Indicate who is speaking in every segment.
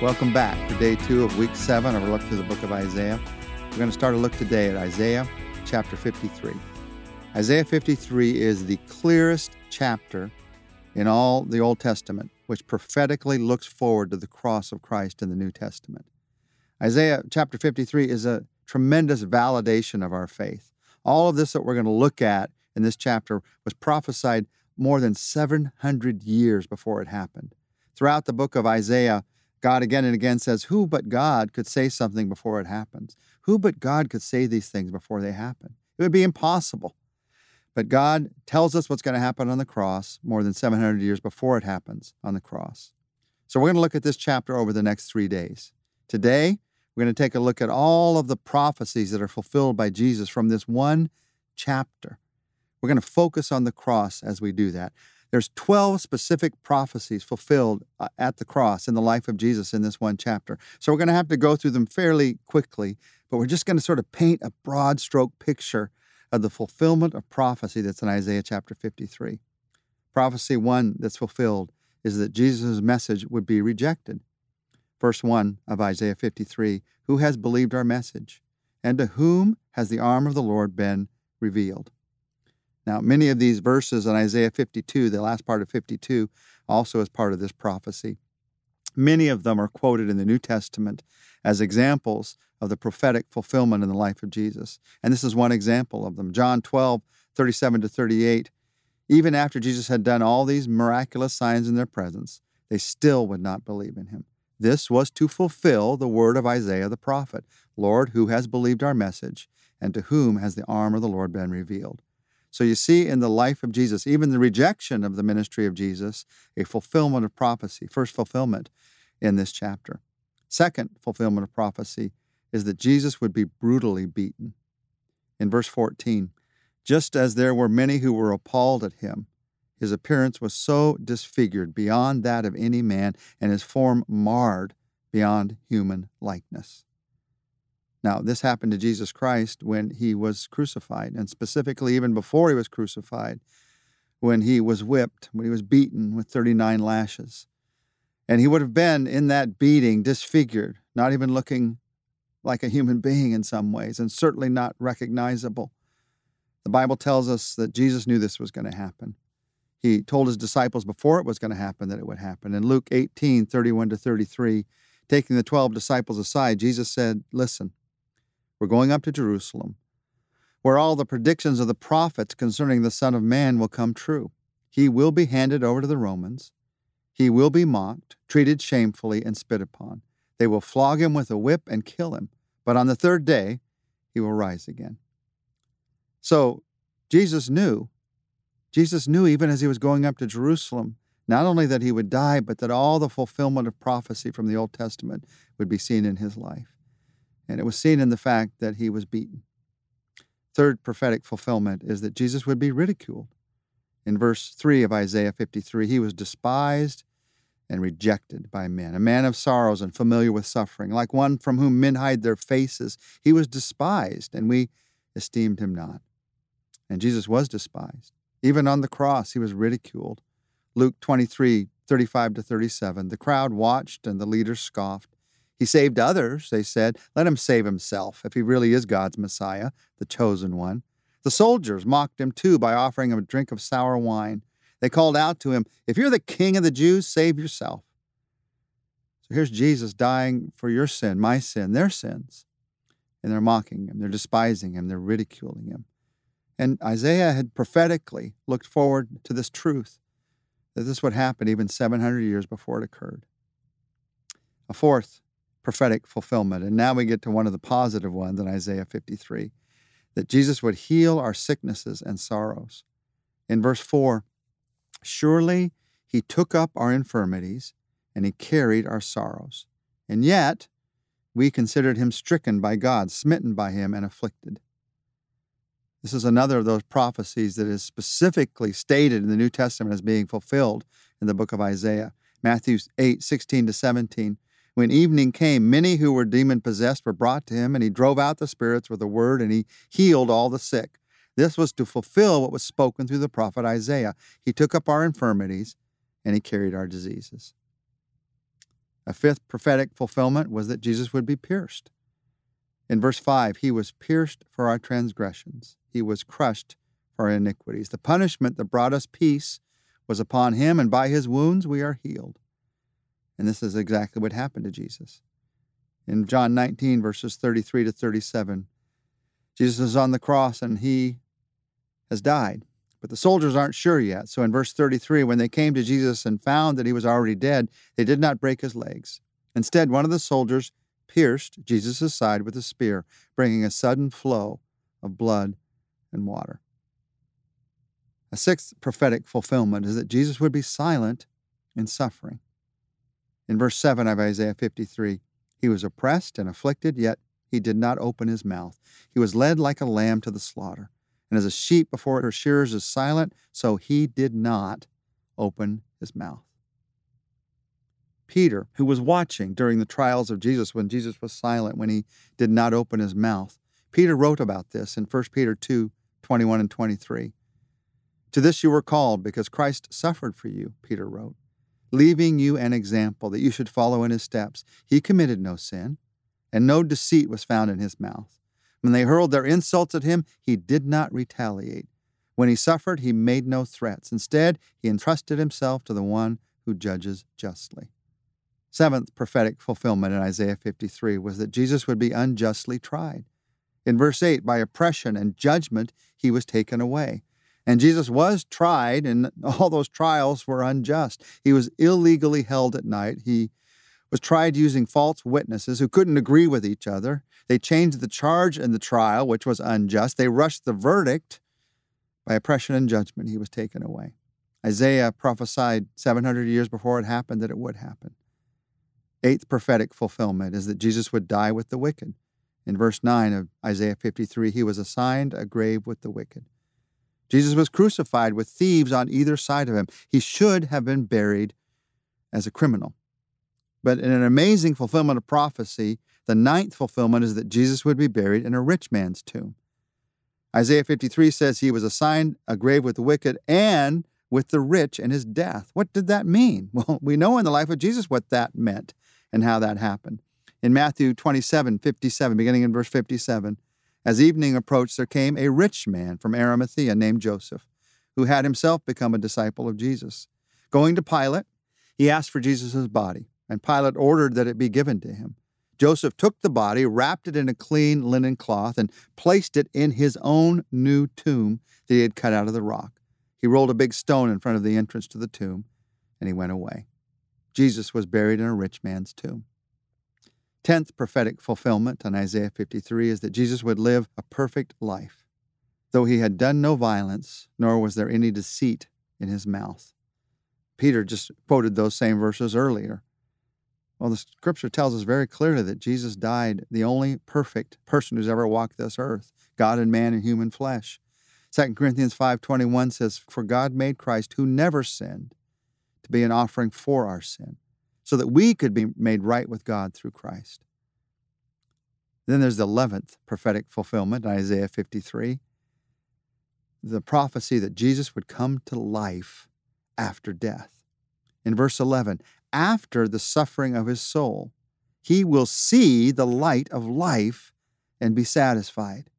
Speaker 1: Welcome back for day two of week seven of our look through the book of Isaiah. We're going to start a look today at Isaiah chapter 53. Isaiah 53 is the clearest chapter in all the Old Testament, which prophetically looks forward to the cross of Christ in the New Testament. Isaiah chapter 53 is a tremendous validation of our faith. All of this that we're going to look at in this chapter was prophesied more than 700 years before it happened. Throughout the book of Isaiah, God again and again says, Who but God could say something before it happens? Who but God could say these things before they happen? It would be impossible. But God tells us what's going to happen on the cross more than 700 years before it happens on the cross. So we're going to look at this chapter over the next three days. Today, we're going to take a look at all of the prophecies that are fulfilled by Jesus from this one chapter. We're going to focus on the cross as we do that. There's 12 specific prophecies fulfilled uh, at the cross in the life of Jesus in this one chapter. So we're going to have to go through them fairly quickly, but we're just going to sort of paint a broad stroke picture of the fulfillment of prophecy that's in Isaiah chapter 53. Prophecy 1 that's fulfilled is that Jesus' message would be rejected. Verse 1 of Isaiah 53 Who has believed our message? And to whom has the arm of the Lord been revealed? Now, many of these verses in Isaiah 52, the last part of 52, also is part of this prophecy. Many of them are quoted in the New Testament as examples of the prophetic fulfillment in the life of Jesus. And this is one example of them. John 12, 37 to 38. Even after Jesus had done all these miraculous signs in their presence, they still would not believe in him. This was to fulfill the word of Isaiah the prophet Lord, who has believed our message, and to whom has the arm of the Lord been revealed? So you see in the life of Jesus, even the rejection of the ministry of Jesus, a fulfillment of prophecy, first fulfillment in this chapter. Second fulfillment of prophecy is that Jesus would be brutally beaten. In verse 14, just as there were many who were appalled at him, his appearance was so disfigured beyond that of any man, and his form marred beyond human likeness. Now, this happened to Jesus Christ when he was crucified, and specifically even before he was crucified, when he was whipped, when he was beaten with 39 lashes. And he would have been in that beating disfigured, not even looking like a human being in some ways, and certainly not recognizable. The Bible tells us that Jesus knew this was going to happen. He told his disciples before it was going to happen that it would happen. In Luke 18, 31 to 33, taking the 12 disciples aside, Jesus said, Listen, we're going up to Jerusalem, where all the predictions of the prophets concerning the Son of Man will come true. He will be handed over to the Romans. He will be mocked, treated shamefully, and spit upon. They will flog him with a whip and kill him, but on the third day he will rise again. So Jesus knew. Jesus knew even as he was going up to Jerusalem, not only that he would die, but that all the fulfillment of prophecy from the Old Testament would be seen in his life and it was seen in the fact that he was beaten. Third prophetic fulfillment is that Jesus would be ridiculed. In verse 3 of Isaiah 53, he was despised and rejected by men, a man of sorrows and familiar with suffering, like one from whom men hide their faces. He was despised, and we esteemed him not. And Jesus was despised. Even on the cross, he was ridiculed. Luke 23, 35 to 37. The crowd watched, and the leaders scoffed. He saved others, they said. Let him save himself, if he really is God's Messiah, the chosen one. The soldiers mocked him too by offering him a drink of sour wine. They called out to him, If you're the king of the Jews, save yourself. So here's Jesus dying for your sin, my sin, their sins. And they're mocking him, they're despising him, they're ridiculing him. And Isaiah had prophetically looked forward to this truth that this would happen even 700 years before it occurred. A fourth prophetic fulfillment. And now we get to one of the positive ones in Isaiah 53 that Jesus would heal our sicknesses and sorrows. In verse 4, surely he took up our infirmities and he carried our sorrows. And yet, we considered him stricken by God, smitten by him, and afflicted. This is another of those prophecies that is specifically stated in the New Testament as being fulfilled in the book of Isaiah. Matthew 8, 16 to 17. When evening came, many who were demon possessed were brought to him, and he drove out the spirits with a word, and he healed all the sick. This was to fulfill what was spoken through the prophet Isaiah. He took up our infirmities, and he carried our diseases. A fifth prophetic fulfillment was that Jesus would be pierced. In verse 5, he was pierced for our transgressions, he was crushed for our iniquities. The punishment that brought us peace was upon him, and by his wounds we are healed. And this is exactly what happened to Jesus. In John 19, verses 33 to 37, Jesus is on the cross and he has died. But the soldiers aren't sure yet. So in verse 33, when they came to Jesus and found that he was already dead, they did not break his legs. Instead, one of the soldiers pierced Jesus' side with a spear, bringing a sudden flow of blood and water. A sixth prophetic fulfillment is that Jesus would be silent in suffering. In verse 7 of Isaiah 53, he was oppressed and afflicted, yet he did not open his mouth. He was led like a lamb to the slaughter. And as a sheep before her shearers is silent, so he did not open his mouth. Peter, who was watching during the trials of Jesus when Jesus was silent, when he did not open his mouth, Peter wrote about this in 1 Peter 2 21 and 23. To this you were called, because Christ suffered for you, Peter wrote, leaving you an example that you should follow in his steps. He committed no sin, and no deceit was found in his mouth. When they hurled their insults at him, he did not retaliate. When he suffered, he made no threats. Instead, he entrusted himself to the one who judges justly. Seventh prophetic fulfillment in Isaiah 53 was that Jesus would be unjustly tried. In verse 8, by oppression and judgment, he was taken away. And Jesus was tried, and all those trials were unjust. He was illegally held at night. He was tried using false witnesses who couldn't agree with each other. They changed the charge in the trial, which was unjust. They rushed the verdict. By oppression and judgment, he was taken away. Isaiah prophesied 700 years before it happened that it would happen. Eighth prophetic fulfillment is that Jesus would die with the wicked. In verse 9 of Isaiah 53, he was assigned a grave with the wicked. Jesus was crucified with thieves on either side of him. He should have been buried as a criminal. But in an amazing fulfillment of prophecy, the ninth fulfillment is that Jesus would be buried in a rich man's tomb. Isaiah 53 says he was assigned a grave with the wicked and with the rich in his death. What did that mean? Well, we know in the life of Jesus what that meant and how that happened. In Matthew 27 57, beginning in verse 57, as evening approached, there came a rich man from Arimathea named Joseph, who had himself become a disciple of Jesus. Going to Pilate, he asked for Jesus' body, and Pilate ordered that it be given to him. Joseph took the body, wrapped it in a clean linen cloth, and placed it in his own new tomb that he had cut out of the rock. He rolled a big stone in front of the entrance to the tomb, and he went away. Jesus was buried in a rich man's tomb. Tenth prophetic fulfillment on Isaiah 53 is that Jesus would live a perfect life, though he had done no violence, nor was there any deceit in his mouth. Peter just quoted those same verses earlier. Well, the scripture tells us very clearly that Jesus died the only perfect person who's ever walked this earth, God and man in human flesh. 2 Corinthians 5:21 says, "For God made Christ who never sinned to be an offering for our sin." So that we could be made right with God through Christ. Then there's the 11th prophetic fulfillment, Isaiah 53, the prophecy that Jesus would come to life after death. In verse 11, after the suffering of his soul, he will see the light of life and be satisfied.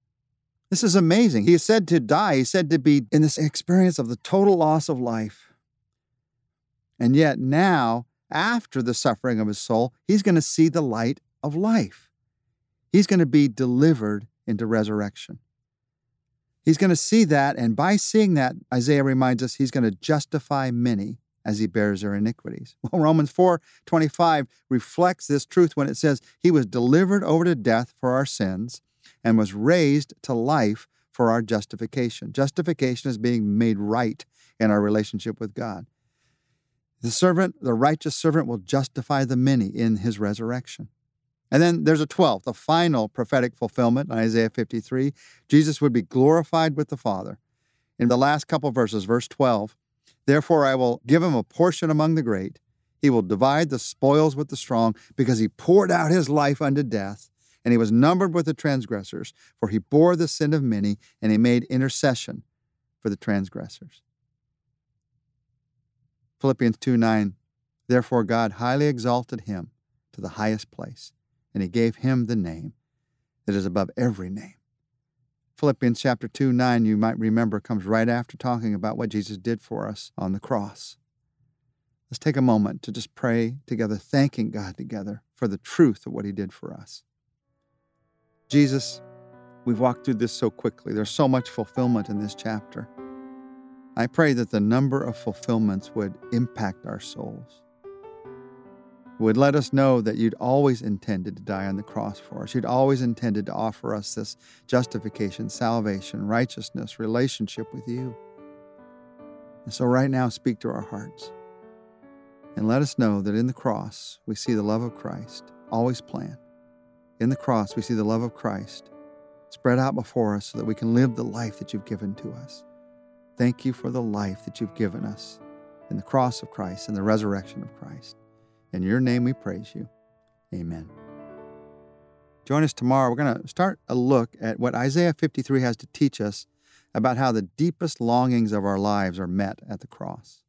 Speaker 1: This is amazing. He is said to die, he's said to be in this experience of the total loss of life. And yet now after the suffering of his soul, he's going to see the light of life. He's going to be delivered into resurrection. He's going to see that, and by seeing that, Isaiah reminds us he's going to justify many as he bears their iniquities. Well, Romans 4 25 reflects this truth when it says, He was delivered over to death for our sins and was raised to life for our justification. Justification is being made right in our relationship with God. The servant, the righteous servant, will justify the many in his resurrection. And then there's a 12th, a final prophetic fulfillment in Isaiah 53. Jesus would be glorified with the Father. In the last couple verses, verse 12, therefore I will give him a portion among the great. He will divide the spoils with the strong, because he poured out his life unto death, and he was numbered with the transgressors, for he bore the sin of many, and he made intercession for the transgressors. Philippians 2 9. Therefore, God highly exalted him to the highest place, and he gave him the name that is above every name. Philippians chapter 2, 9, you might remember, comes right after talking about what Jesus did for us on the cross. Let's take a moment to just pray together, thanking God together for the truth of what he did for us. Jesus, we've walked through this so quickly. There's so much fulfillment in this chapter. I pray that the number of fulfillments would impact our souls would let us know that you'd always intended to die on the cross for us. You'd always intended to offer us this justification, salvation, righteousness, relationship with you. And so, right now, speak to our hearts and let us know that in the cross we see the love of Christ always planned. In the cross, we see the love of Christ spread out before us so that we can live the life that you've given to us. Thank you for the life that you've given us in the cross of Christ and the resurrection of Christ. In your name we praise you. Amen. Join us tomorrow. We're going to start a look at what Isaiah 53 has to teach us about how the deepest longings of our lives are met at the cross.